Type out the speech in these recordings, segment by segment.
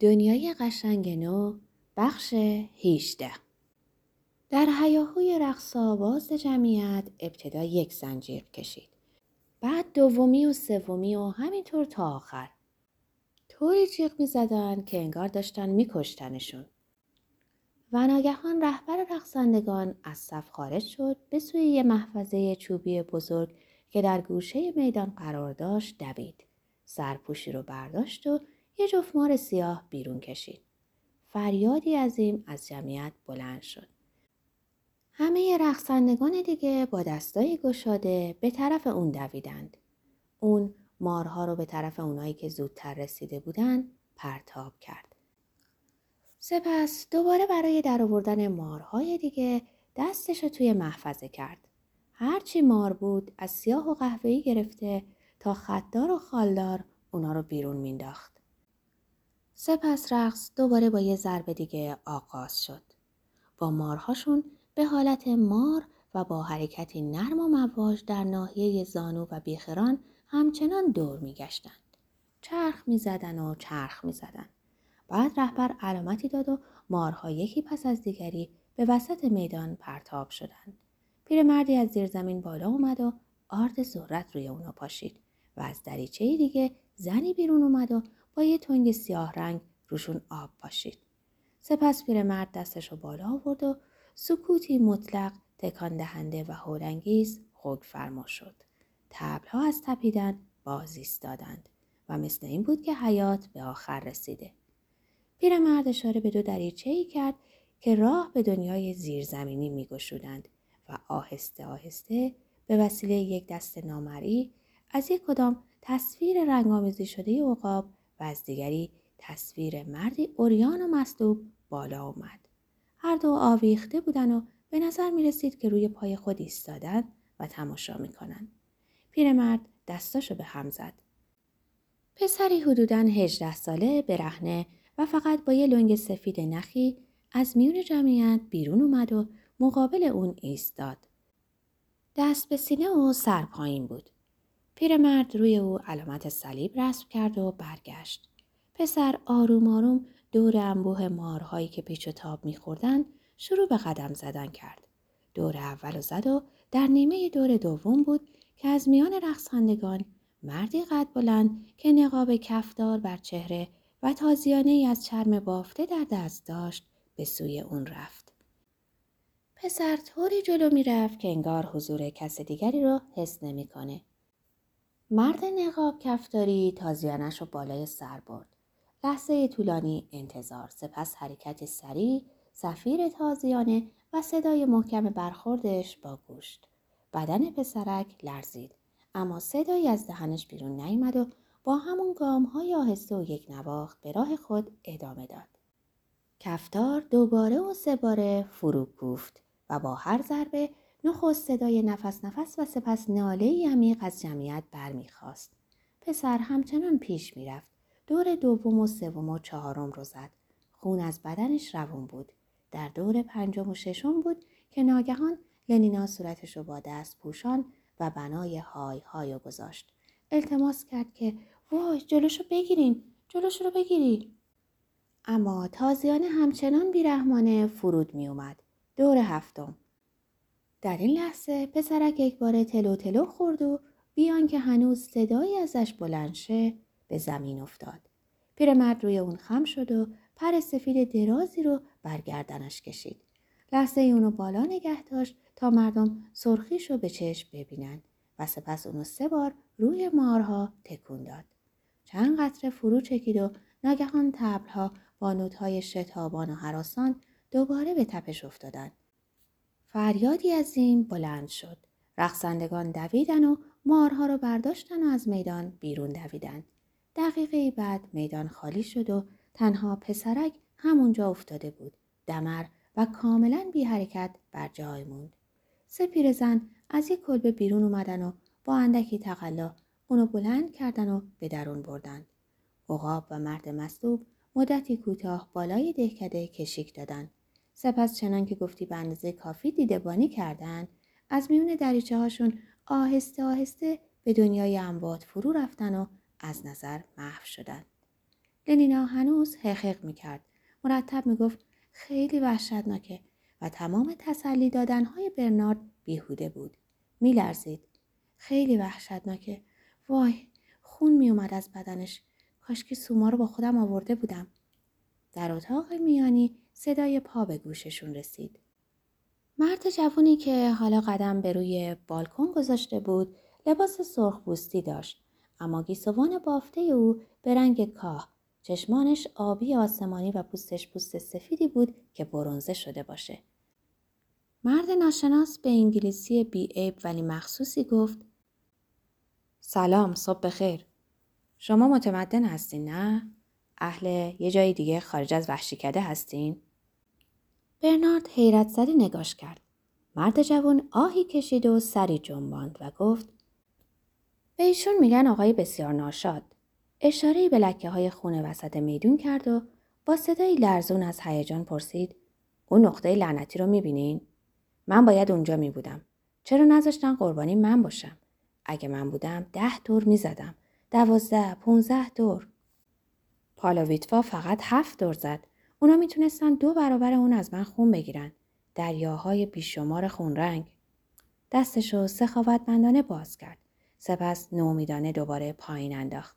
دنیای قشنگ نو بخش 18 در هیاهوی رقص آواز جمعیت ابتدا یک زنجیر کشید. بعد دومی و سومی و همینطور تا آخر. طوری جیغ می زدن که انگار داشتن می کشتنشون. و ناگهان رهبر رقصندگان از صف خارج شد به سوی یه محفظه چوبی بزرگ که در گوشه میدان قرار داشت دوید. سرپوشی رو برداشت و یه جفت مار سیاه بیرون کشید. فریادی عظیم از جمعیت بلند شد. همه رقصندگان دیگه با دستای گشاده به طرف اون دویدند. اون مارها رو به طرف اونایی که زودتر رسیده بودن پرتاب کرد. سپس دوباره برای درآوردن مارهای دیگه دستش رو توی محفظه کرد. هرچی مار بود از سیاه و قهوه‌ای گرفته تا خطدار و خالدار اونا رو بیرون مینداخت. سپس رقص دوباره با یه ضربه دیگه آغاز شد. با مارهاشون به حالت مار و با حرکتی نرم و مواج در ناحیه زانو و بیخران همچنان دور میگشتند. چرخ می‌زدن و چرخ می‌زدن. بعد رهبر علامتی داد و مارها یکی پس از دیگری به وسط میدان پرتاب شدند. پیرمردی از زیر زمین بالا اومد و آرد ذرت روی اونا پاشید و از دریچه دیگه زنی بیرون اومد و با یه تنگ سیاه رنگ روشون آب پاشید. سپس پیرمرد دستش رو بالا آورد و سکوتی مطلق تکان دهنده و هولانگیز خوگ فرما شد. تبلها از تپیدن باز ایستادند و مثل این بود که حیات به آخر رسیده. پیرمرد اشاره به دو دریچه ای کرد که راه به دنیای زیرزمینی می گشودند و آهسته آهسته به وسیله یک دست نامری از یک کدام تصویر رنگامیزی شده عقاب و از دیگری تصویر مردی اوریان و مصلوب بالا آمد. هر دو آویخته بودن و به نظر می رسید که روی پای خود ایستادن و تماشا می کنن. پیرمرد دستاشو به هم زد. پسری حدوداً هجده ساله برهنه و فقط با یه لنگ سفید نخی از میون جمعیت بیرون اومد و مقابل اون ایستاد. دست به سینه و سر پایین بود. پیرمرد روی او علامت صلیب رسم کرد و برگشت. پسر آروم آروم دور انبوه مارهایی که پیچ و تاب میخوردن شروع به قدم زدن کرد. دور اول زد و در نیمه دور دوم بود که از میان رقصندگان مردی قد بلند که نقاب کفدار بر چهره و تازیانه ای از چرم بافته در دست داشت به سوی اون رفت. پسر طوری جلو می‌رفت که انگار حضور کس دیگری رو حس نمی‌کنه. مرد نقاب کفداری تازیانش رو بالای سر برد. لحظه طولانی انتظار سپس حرکت سریع سفیر تازیانه و صدای محکم برخوردش با گوشت بدن پسرک لرزید اما صدایی از دهنش بیرون نیامد و با همون گام های آهسته و یک نواخت به راه خود ادامه داد کفتار دوباره و سه باره فرو کوفت و با هر ضربه نخست صدای نفس نفس و سپس ناله عمیق از جمعیت برمیخواست پسر همچنان پیش می‌رفت دور دوم و سوم و چهارم رو زد. خون از بدنش روون بود. در دور پنجم و ششم بود که ناگهان لنینا صورتش رو با دست پوشان و بنای های های گذاشت. التماس کرد که وای جلوشو بگیرین جلوش رو بگیری. اما تازیانه همچنان بیرحمانه فرود می اومد. دور هفتم. در این لحظه پسرک یک بار تلو تلو خورد و بیان که هنوز صدایی ازش بلند شه به زمین افتاد. پیرمرد روی اون خم شد و پر سفید درازی رو برگردنش کشید. لحظه اونو بالا نگه داشت تا مردم سرخیش رو به چشم ببینند و سپس اونو سه بار روی مارها تکون داد. چند قطره فرو چکید و ناگهان تبلها با نوتهای شتابان و حراسان دوباره به تپش افتادند. فریادی عظیم بلند شد. رقصندگان دویدن و مارها رو برداشتن و از میدان بیرون دویدند. دقیقه بعد میدان خالی شد و تنها پسرک همونجا افتاده بود. دمر و کاملا بی حرکت بر جای موند. سه پیرزن از یک کلبه بیرون اومدن و با اندکی تقلا اونو بلند کردن و به درون بردن. عقاب و مرد مصلوب مدتی کوتاه بالای دهکده کشیک دادن. سپس چنان که گفتی به اندازه کافی دیدبانی کردن از میون دریچه هاشون آهسته آهسته به دنیای اموات فرو رفتن و از نظر محو شدند. لنینا هنوز حقق می‌کرد. مرتب می‌گفت خیلی وحشتناکه و تمام تسلی دادنهای برنارد بیهوده بود. میلرزید. خیلی وحشتناکه. وای خون میومد از بدنش. کاش که سوما رو با خودم آورده بودم. در اتاق میانی صدای پا به گوششون رسید. مرد جوانی که حالا قدم به روی بالکن گذاشته بود لباس سرخ بوستی داشت اما گیسوان بافته او به رنگ کاه چشمانش آبی آسمانی و پوستش پوست سفیدی بود که برونزه شده باشه. مرد ناشناس به انگلیسی بی عیب ولی مخصوصی گفت سلام صبح بخیر. شما متمدن هستین نه؟ اهل یه جای دیگه خارج از وحشیکده هستین؟ برنارد حیرت زده نگاش کرد. مرد جوان آهی کشید و سری جنباند و گفت به ایشون میگن آقای بسیار ناشاد. اشاره به لکه های خونه وسط میدون کرد و با صدای لرزون از هیجان پرسید اون نقطه لعنتی رو می‌بینین؟ من باید اونجا میبودم. چرا نذاشتن قربانی من باشم؟ اگه من بودم ده دور می‌زدم. دوازده، پونزده دور. پالاویتوا فقط هفت دور زد. اونا می‌تونستن دو برابر اون از من خون بگیرن. دریاهای بیشمار خونرنگ. دستشو سخاوتمندانه باز کرد. سپس نومیدانه دوباره پایین انداخت.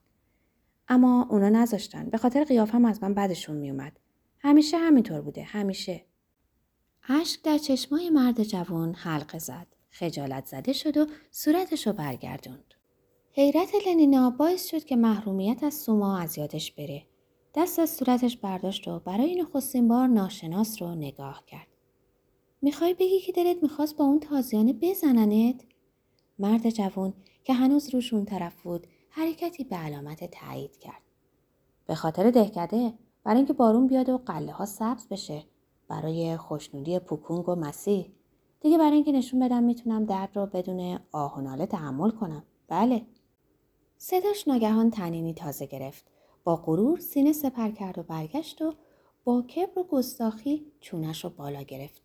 اما اونا نذاشتن. به خاطر قیافم از من بدشون میومد. همیشه همینطور بوده. همیشه. اشک در چشمای مرد جوان حلقه زد. خجالت زده شد و صورتش رو برگردوند. حیرت لنینا باعث شد که محرومیت از سوما از یادش بره. دست از صورتش برداشت و برای نخستین بار ناشناس رو نگاه کرد. می‌خوای بگی که دلت می‌خواست با اون تازیانه بزننت؟ مرد جوان که هنوز روش اون طرف بود حرکتی به علامت تایید کرد. به خاطر دهکده برای اینکه بارون بیاد و قله ها سبز بشه برای خوشنودی پوکونگ و مسیح دیگه برای اینکه نشون بدم می‌تونم درد رو بدون آه و ناله تحمل کنم بله صداش ناگهان تنینی تازه گرفت با غرور سینه سپر کرد و برگشت و با کبر و گستاخی چونش رو بالا گرفت.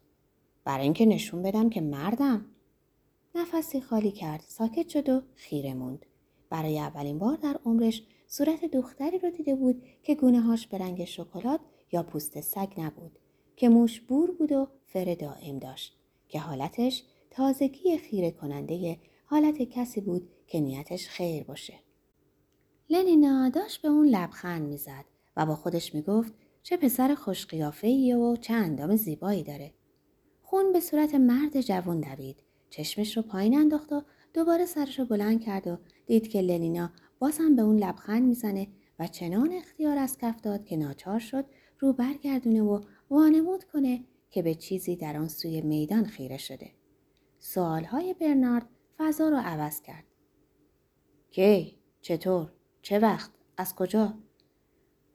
برای اینکه نشون بدم که مردم. نفسی خالی کرد ساکت شد و خیره موند. برای اولین بار در عمرش صورت دختری رو دیده بود که گونه هاش به رنگ شکلات یا پوست سگ نبود که موش بور بود و فر دائم داشت که حالتش تازگی خیره کننده حالت کسی بود که نیتش خیر باشه. لنینا داشت به اون لبخند می‌زد و با خودش می‌گفت چه پسر خوش و چه اندام زیبایی داره. خون به صورت مرد جوان دوید. چشمش رو پایین انداخت و دوباره سرش رو بلند کرد و دید که لنینا بازم به اون لبخند می‌زنه و چنان اختیار از کف داد که ناچار شد رو برگردونه و وانمود کنه که به چیزی در آن سوی میدان خیره شده. سوالهای برنارد فضا رو عوض کرد. کی؟ چطور؟ چه وقت؟ از کجا؟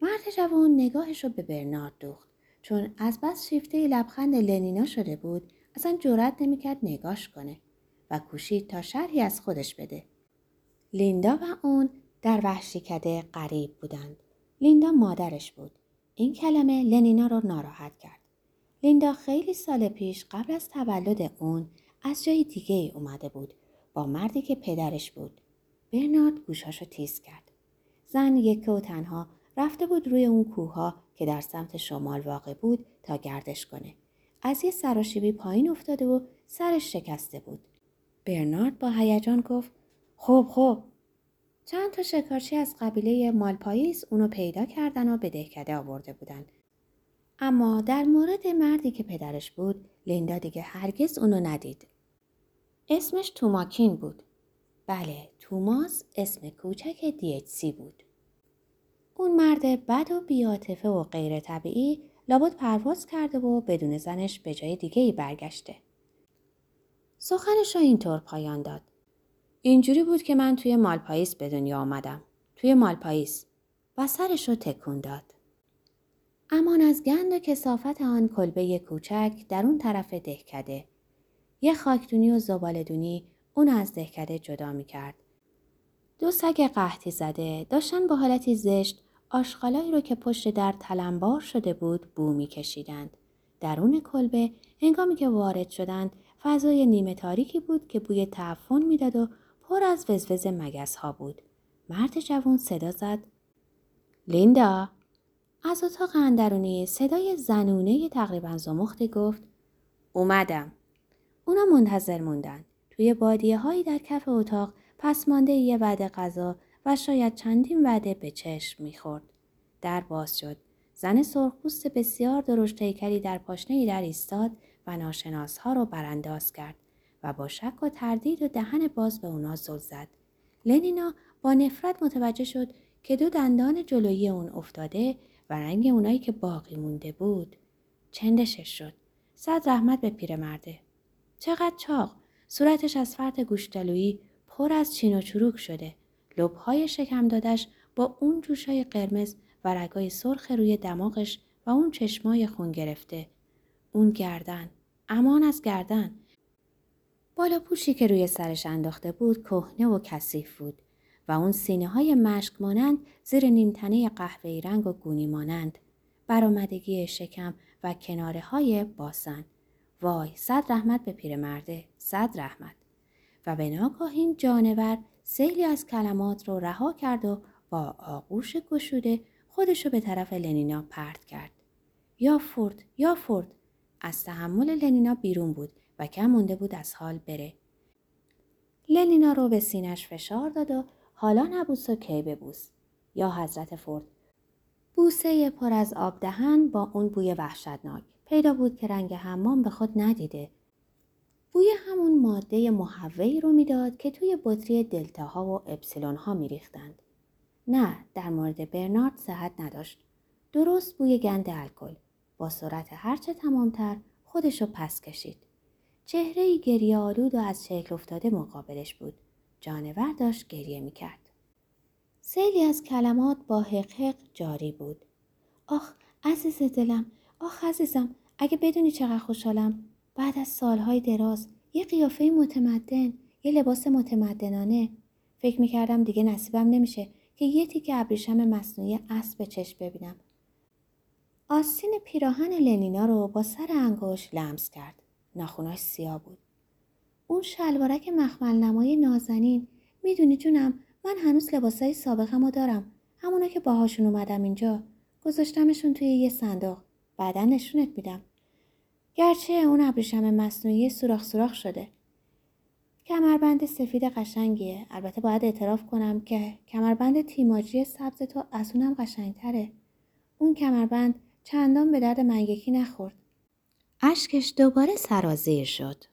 مرد جوان نگاهش رو به برنارد دوخت چون از بس شیفته لبخند لنینا شده بود اصلا جرأت نمی‌کرد نگاش کنه و کوشید تا شرحی از خودش بده. لیندا و اون در وحشیکده غریب بودند. لیندا مادرش بود. این کلمه لنینا رو ناراحت کرد. لیندا خیلی سال پیش قبل از تولد اون از جای دیگه اومده بود با مردی که پدرش بود. برنارد گوشاشو تیز کرد. زن یک و تنها رفته بود روی اون کوها که در سمت شمال واقع بود تا گردش کنه. از یه سراشیبی پایین افتاده و سرش شکسته بود. برنارد با هیجان گفت خب خب چند تا شکارچی از قبیله مالپاییس اونو پیدا کردن و به دهکده آورده بودن. اما در مورد مردی که پدرش بود لیندا دیگه هرگز اونو ندید. اسمش توماکین بود. بله توماس اسم کوچک دیچسی بود. اون مرد بد و بیاتفه و غیر طبیعی لابد پرواز کرده و بدون زنش به جای دیگه ای برگشته. سخنش را اینطور پایان داد. اینجوری بود که من توی مالپاییس به دنیا آمدم. توی مالپاییس و سرش رو تکون داد. امان از گند و کسافت آن کلبه کوچک در اون طرف دهکده. یه خاکدونی و زبالدونی اون از دهکده جدا می کرد. دو سگ قحطی زده داشتن با حالتی زشت آشغالایی رو که پشت در تلمبار شده بود بو می کشیدند. درون کلبه هنگامی که وارد شدند فضای نیمه تاریکی بود که بوی تعفن می‌داد و پر از وزوز مگس ها بود. مرد جوان صدا زد. لیندا از اتاق اندرونی صدای زنونه تقریبا زمختی گفت اومدم. اونا منتظر موندن. توی بادیه هایی در کف اتاق پس مانده یه وعده غذا و شاید چندین وعده به چشم می‌خورد. در باز شد. زن سرخپوست بسیار درشت هیکلی در پاشنه در ایستاد و ناشناس ها رو برانداز کرد و با شک و تردید و دهن باز به اونا زل زد. لنینا با نفرت متوجه شد که دو دندان جلویی اون افتاده و رنگ اونایی که باقی مونده بود چندشش شد. صد رحمت به پیرمرده. چقدر چاق. صورتش از فرط گوشتلویی پر از چین و چروک شده. لبهای شکم دادش با اون جوشای قرمز و رگای سرخ روی دماغش و اون چشمای خون گرفته. اون گردن. امان از گردن. بالا پوشی که روی سرش انداخته بود کهنه و کثیف بود و اون سینه های مشک مانند زیر نیمتنه قهوه‌ای رنگ و گونی مانند برآمدگی شکم و کناره های باسن وای صد رحمت به پیرمرده صد رحمت و به ناگاهین جانور سیلی از کلمات رو رها کرد و با آغوش گشوده خودشو به طرف لنینا پرت کرد. یا فورد یا فورد از تحمل لنینا بیرون بود و کم مونده بود از حال بره. لنینا رو به سینش فشار داد و حالا نبوس و کی ببوس. یا حضرت فورد بوسه پر از آب دهن با اون بوی وحشتناک. پیدا بود که رنگ حمام به خود ندیده. بوی همون ماده محوی رو می‌داد که توی بطری دلتاها و اپسیلون ها میریختند. نه در مورد برنارد صحت نداشت. درست بوی گند الکل. با سرعت هرچه تمامتر خودشو پس کشید. چهره ای گریه آلود و از شکل افتاده مقابلش بود. جانور داشت گریه می‌کرد. سیلی از کلمات با حق جاری بود. آخ عزیز دلم آخ عزیزم اگه بدونی چقدر خوشحالم؟ بعد از سالهای دراز یه قیافه متمدن یه لباس متمدنانه. فکر می‌کردم دیگه نصیبم نمیشه که یه تیکه ابریشم مصنوعی اسب چشم ببینم. آستین پیراهن لنینا رو با سر انگوش لمس کرد. ناخوناش سیاه بود. اون شلوارک مخمل نمای نازنین می‌دونی جونم من هنوز لباسای سابقم رو دارم. همونا که باهاشون اومدم اینجا. گذاشتمشون توی یه صندوق. بعدا نشونت میدم. گرچه اون ابریشم مصنوعی سوراخ سوراخ شده. کمربند سفید قشنگیه. البته باید اعتراف کنم که کمربند تیماجی سبز تو از اونم قشنگتره. اون کمربند چندان به درد منگکی نخورد. اشکش دوباره سرازیر شد.